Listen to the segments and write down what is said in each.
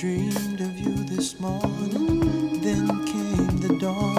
dreamed of you this morning. Then came the dawn,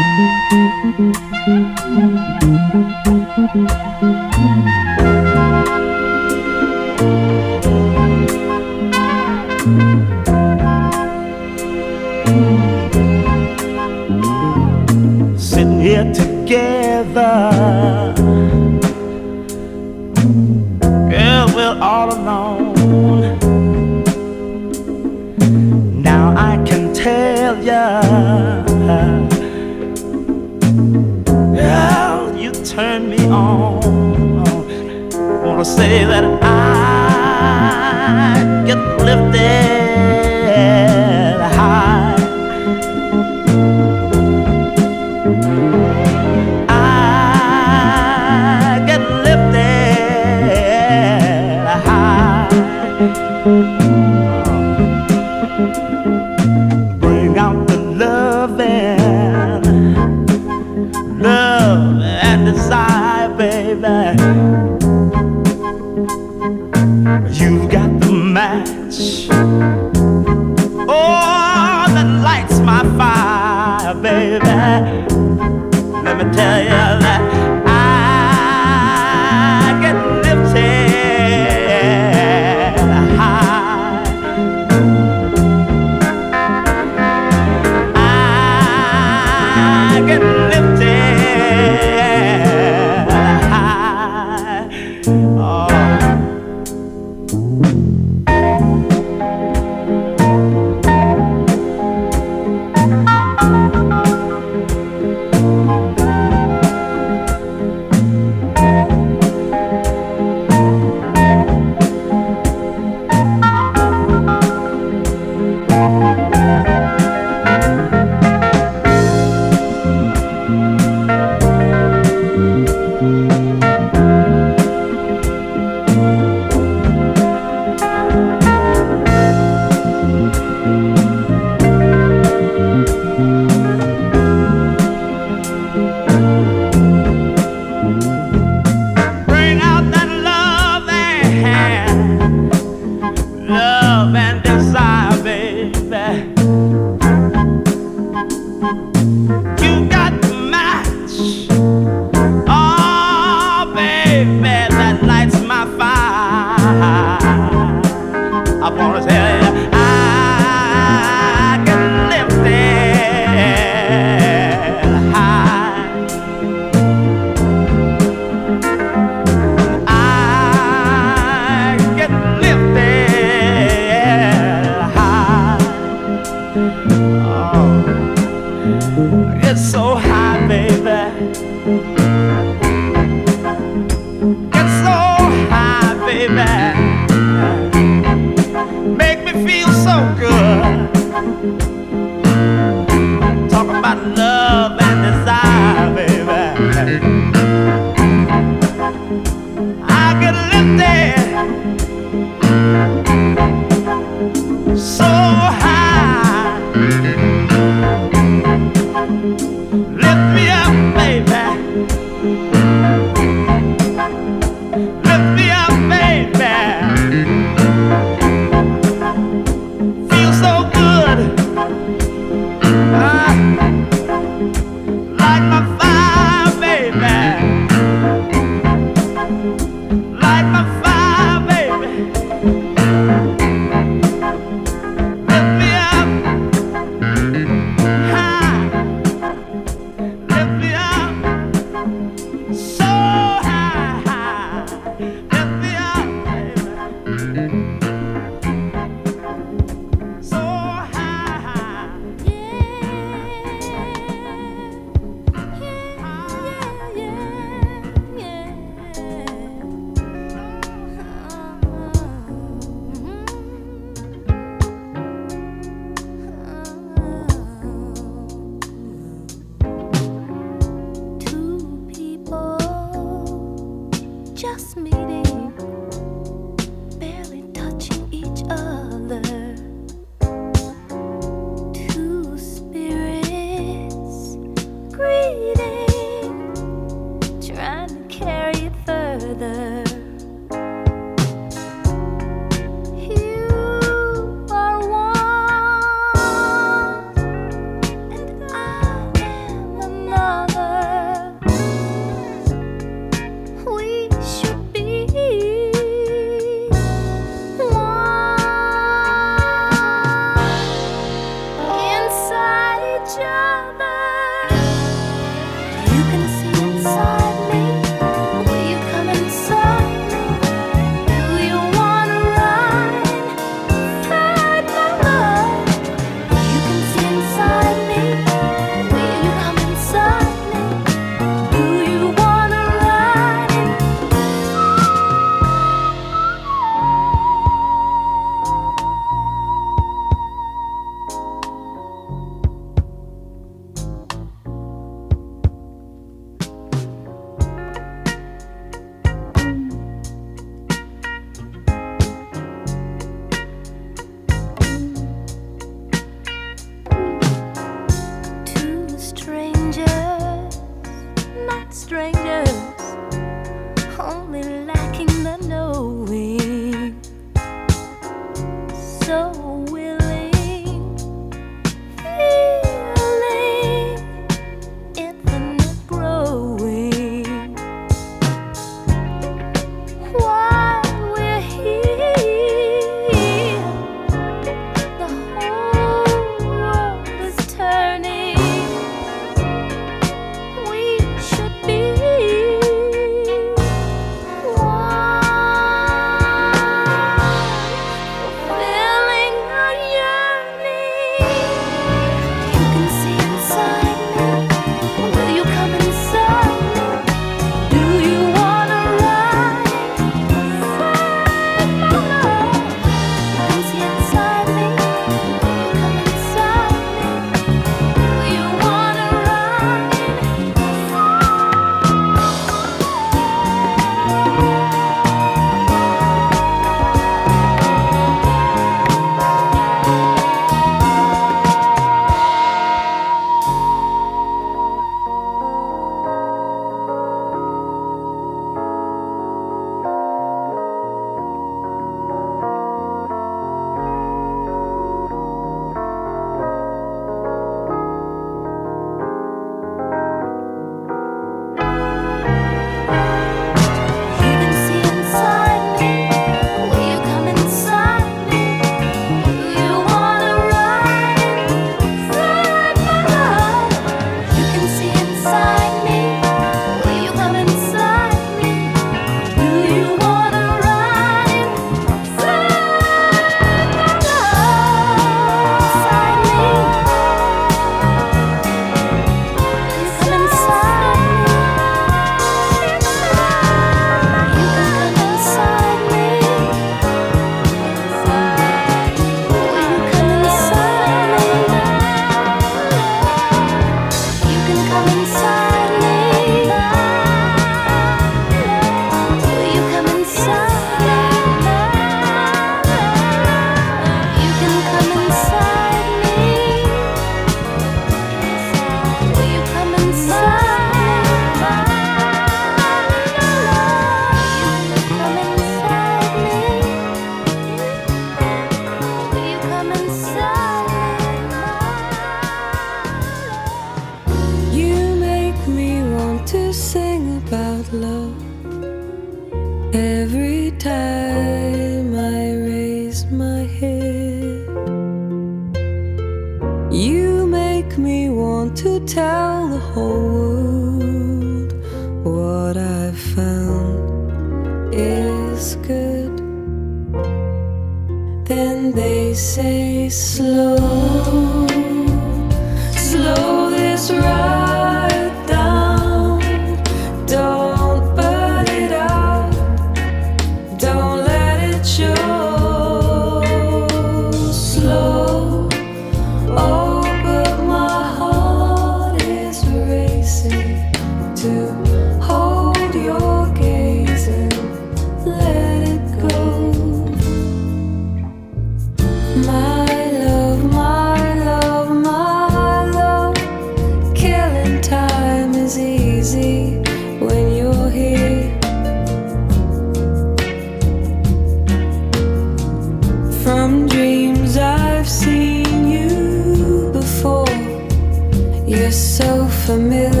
familiar,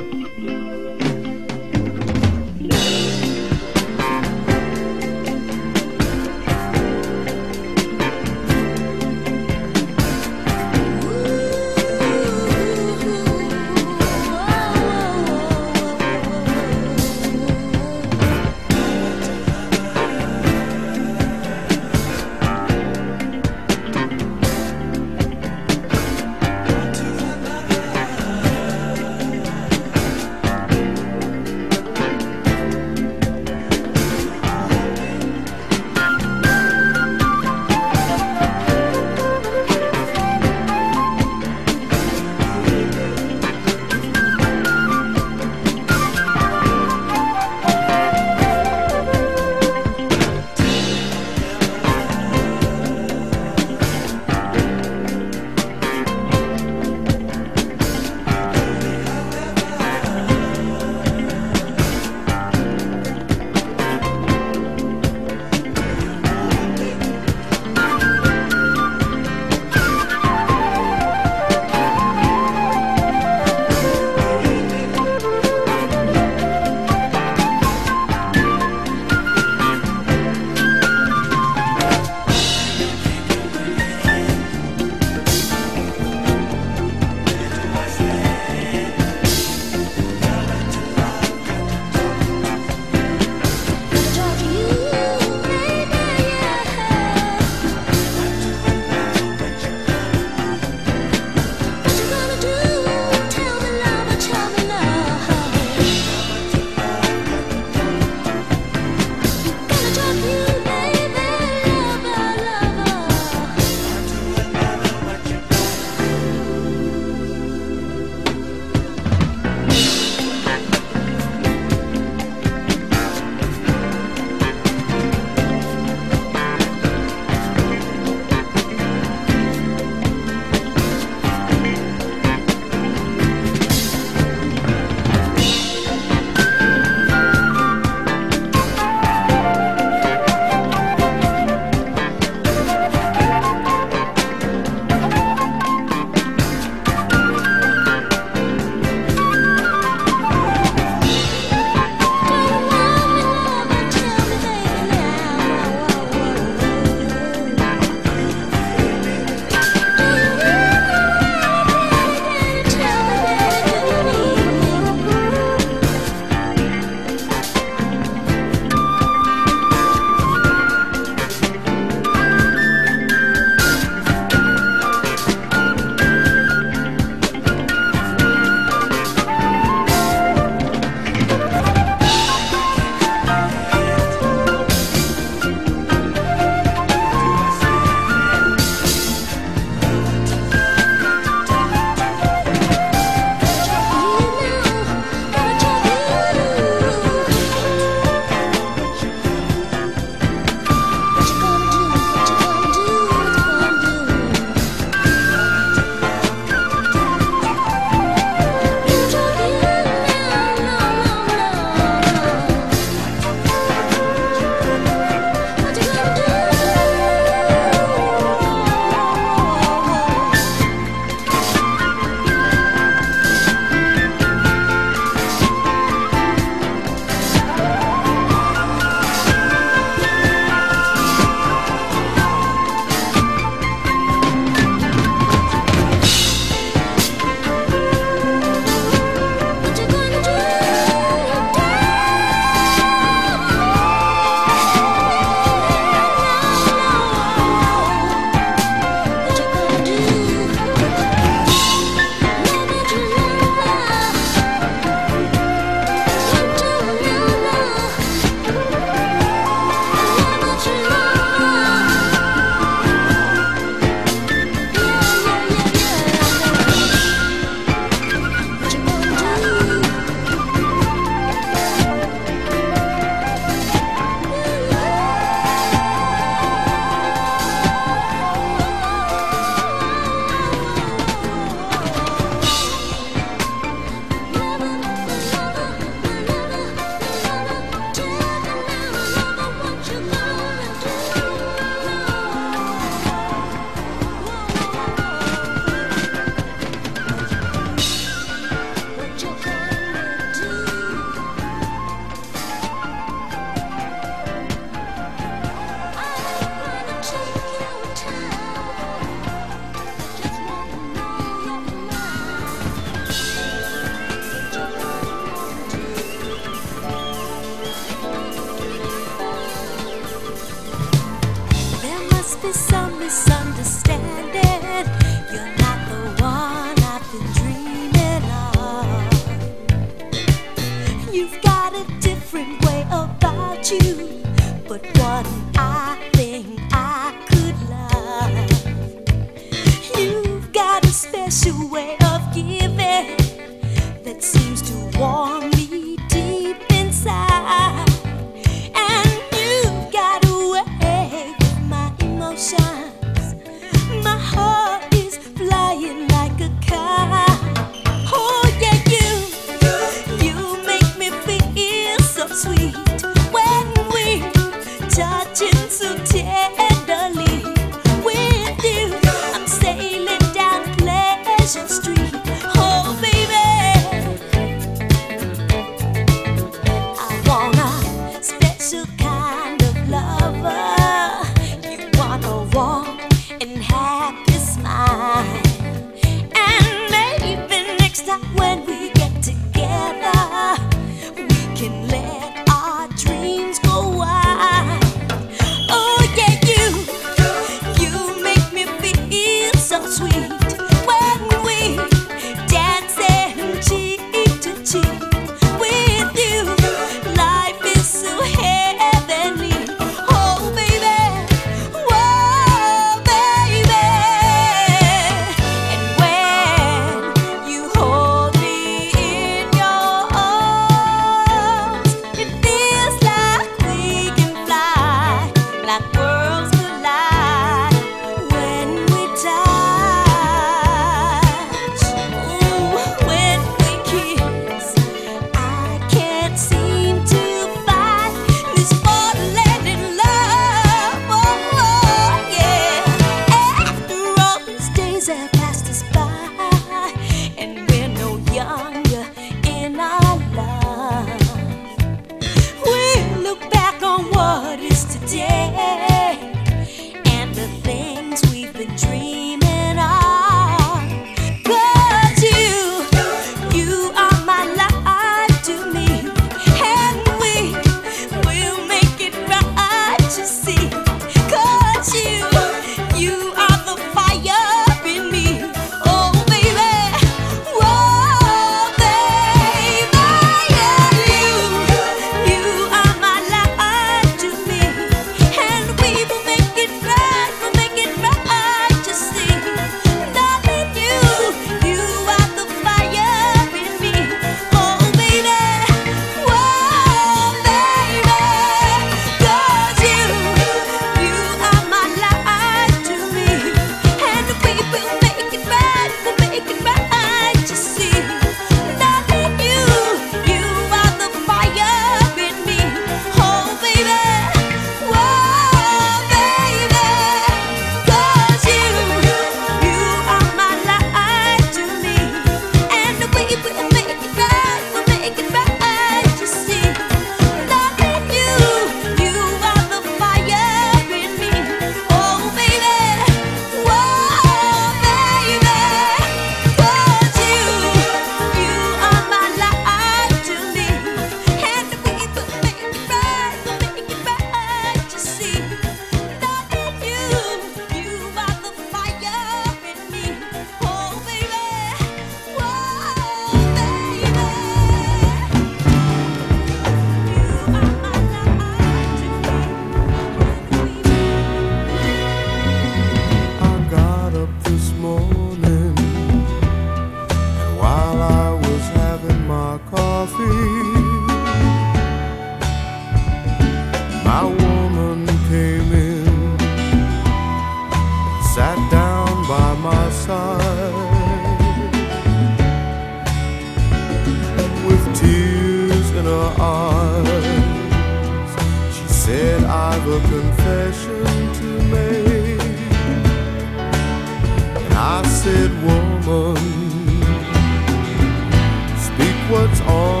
someone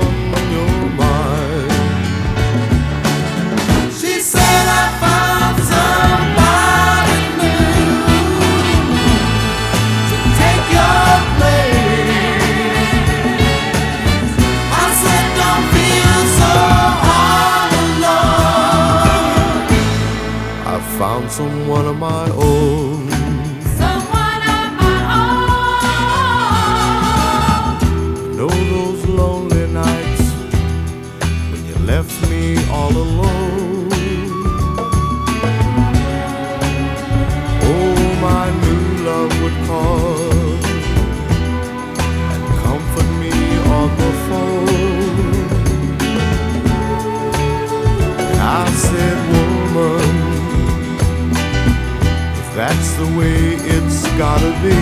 the way it's gotta be.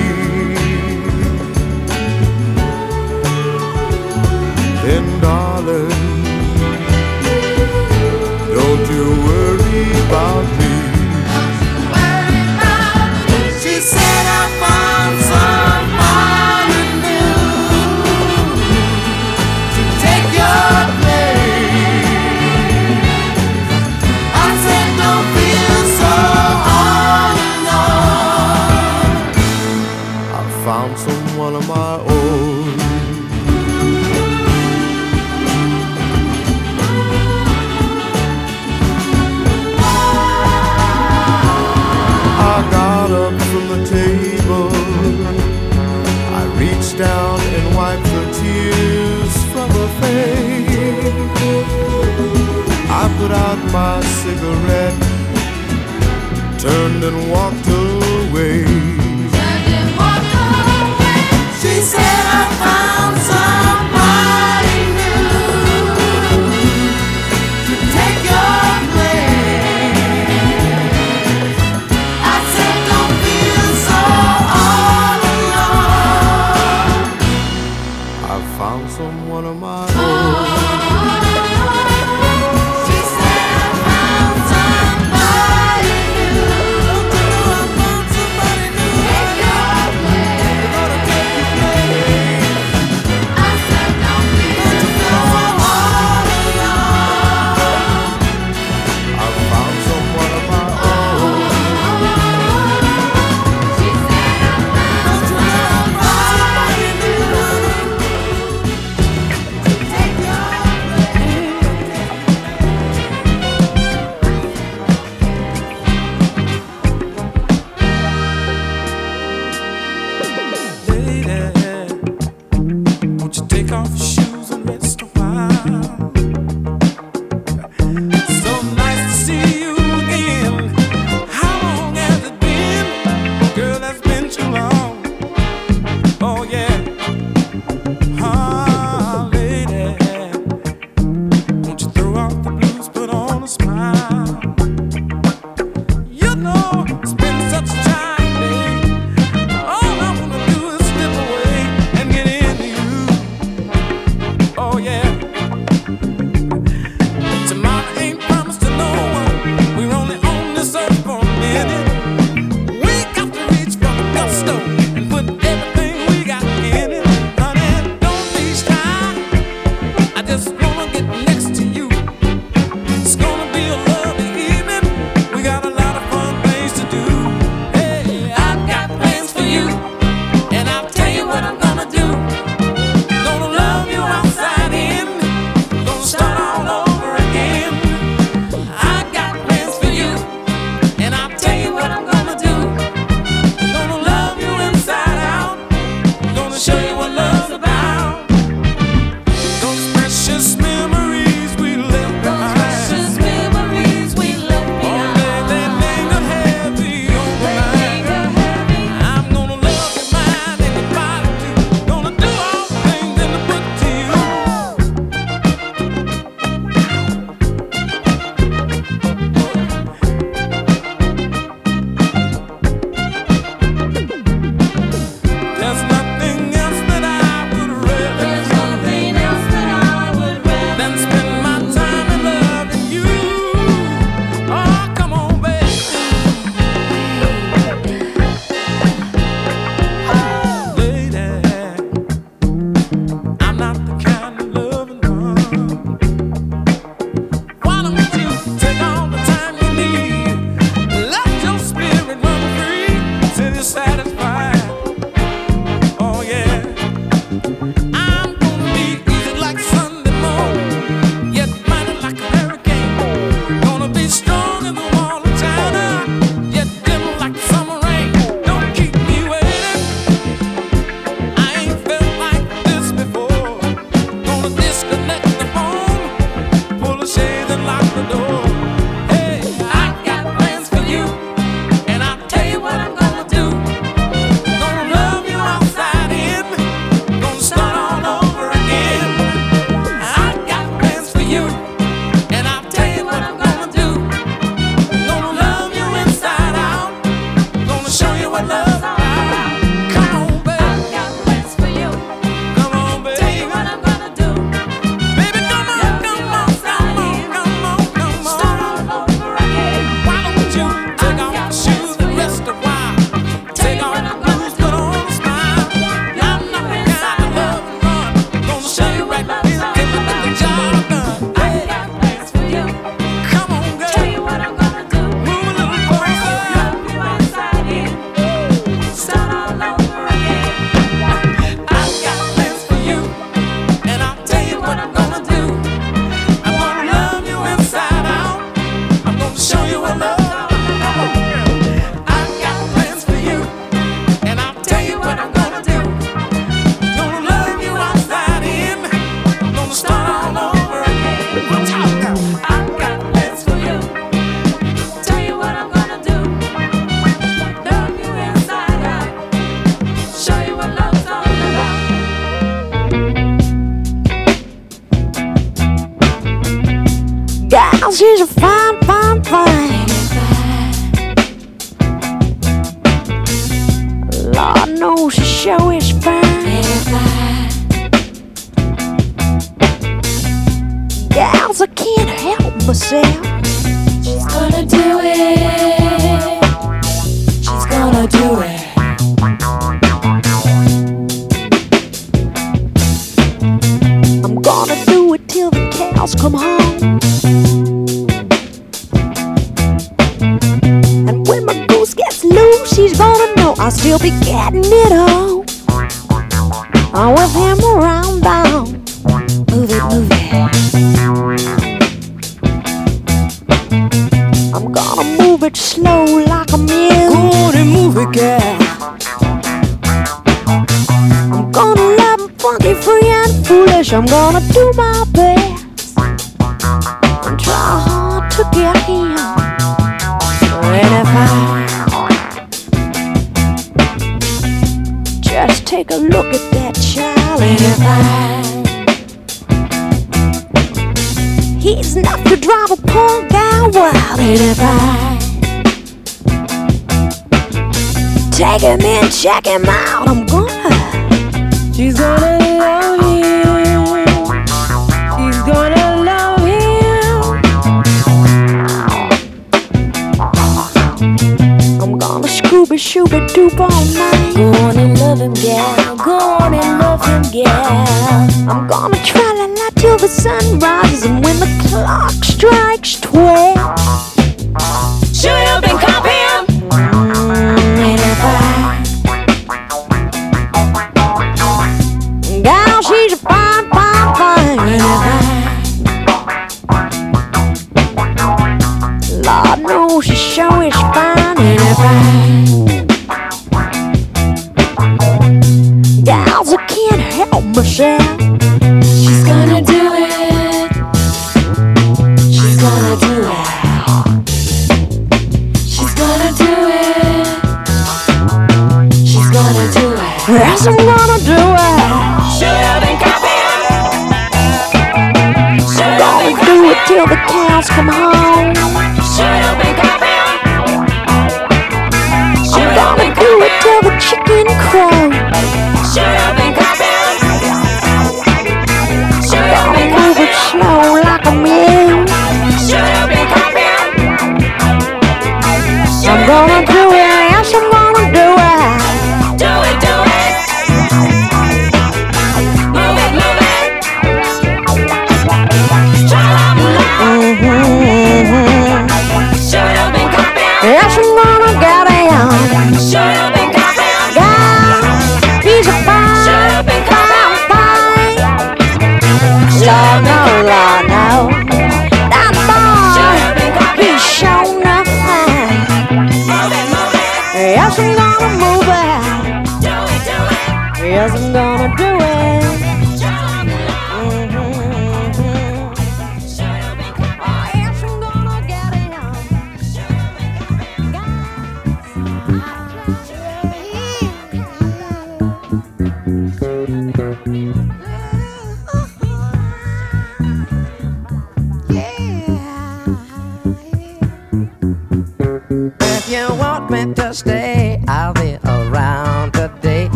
Then, darling, don't you worry about turned and walked away. Turned and walked away. She said, I found.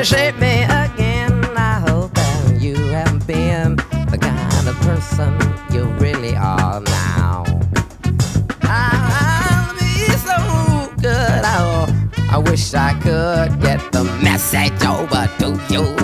You shape me again. I hope that you have been the kind of person you really are now. I'll be so good. I, I wish I could get the message over to you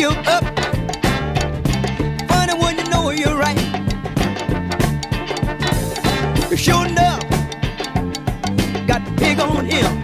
you up. Funny when you know you're right. Sure enough, got the pig on him.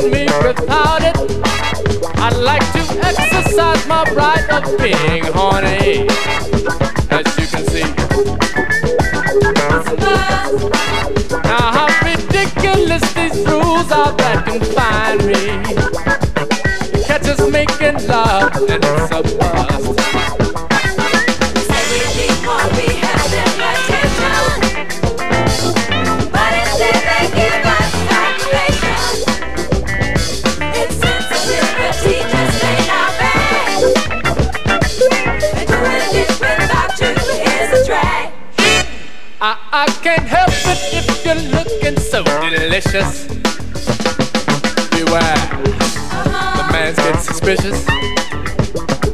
They're me without it. I'd like to exercise my right of being horny, as you can see. Now how ridiculous these rules are that confine me. Catch us making love and it's a bust. So delicious. Beware, the man's getting suspicious.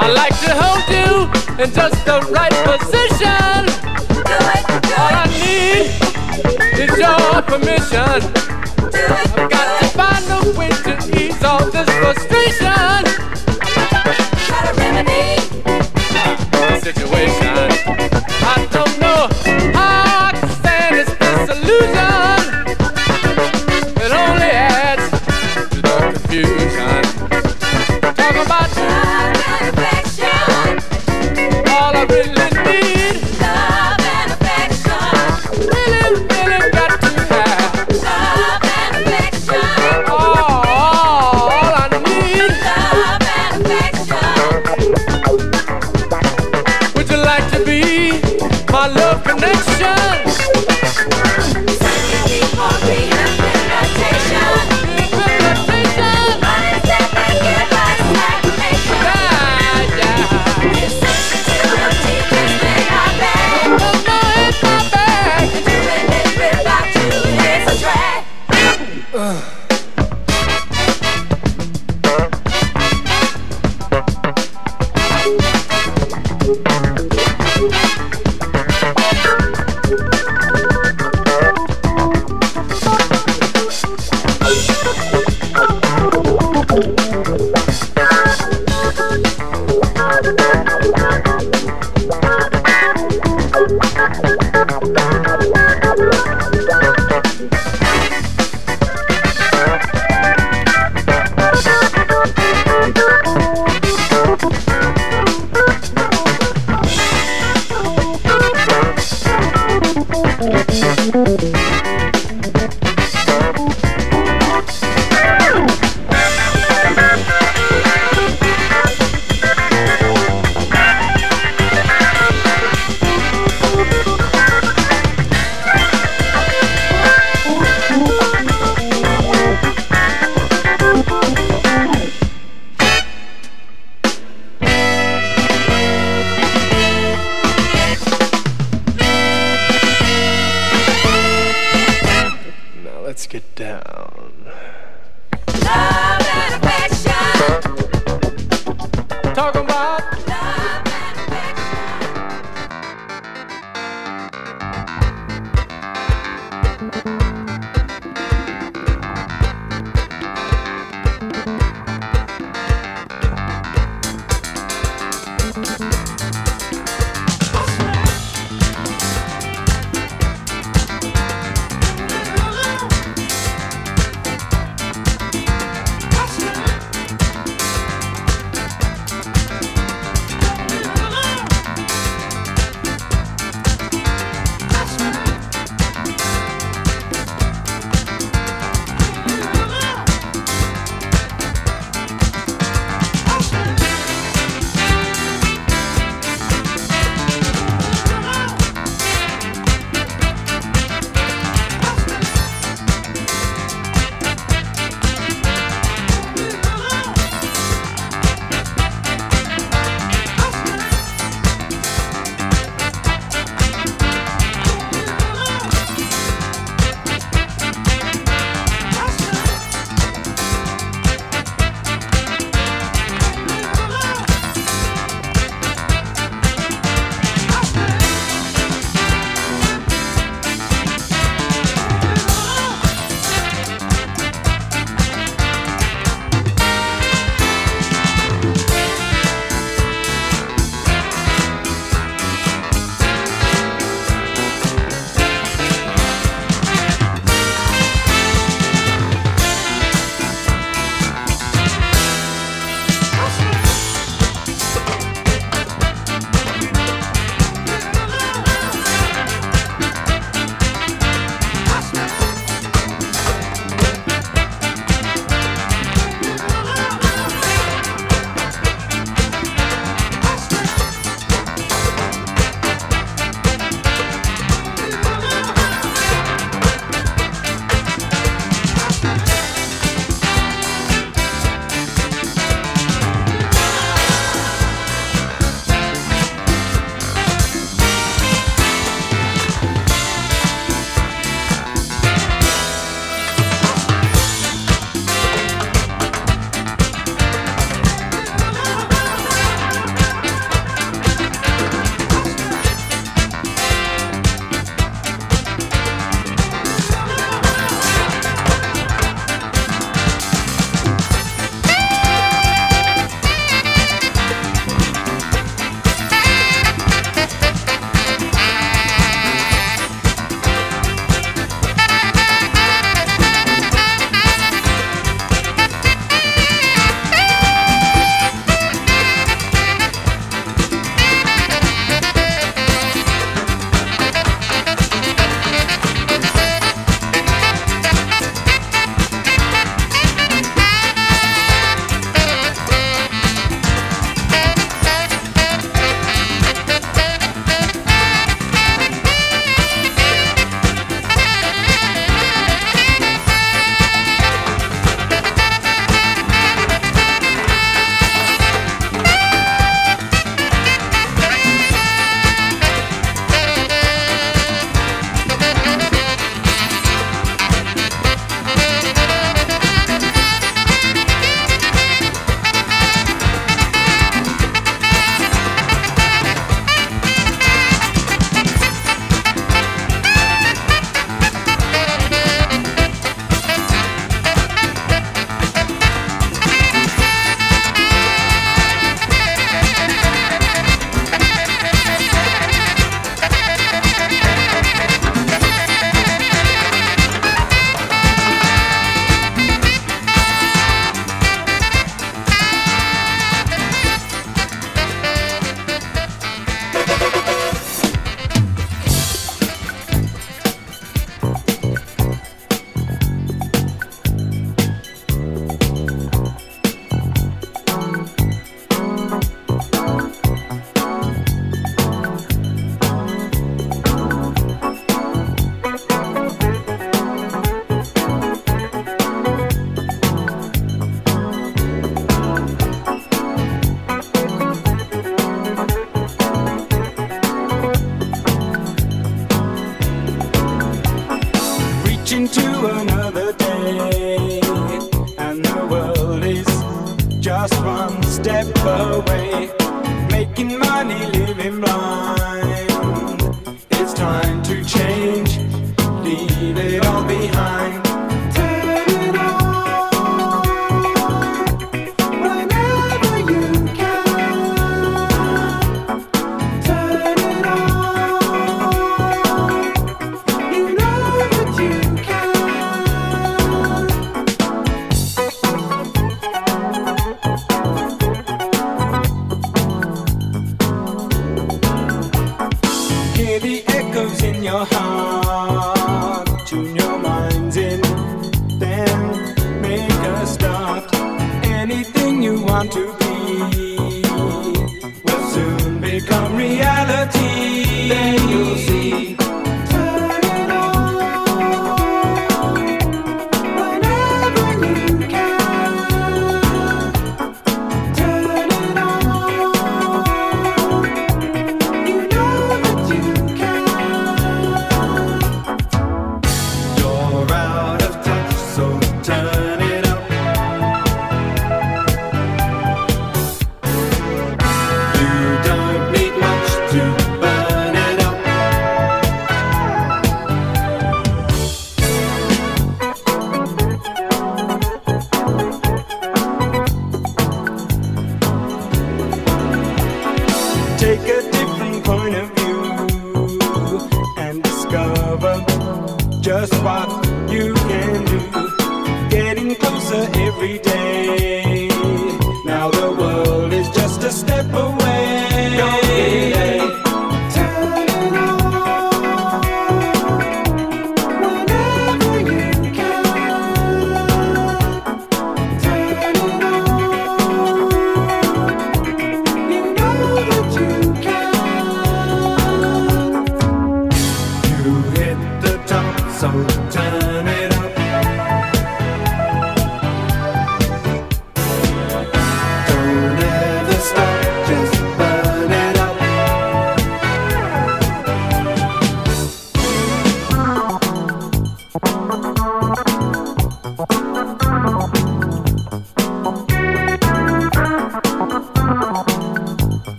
I like to hold you in just the right position. All I need is your permission. I've got to find a way to ease all this frustration.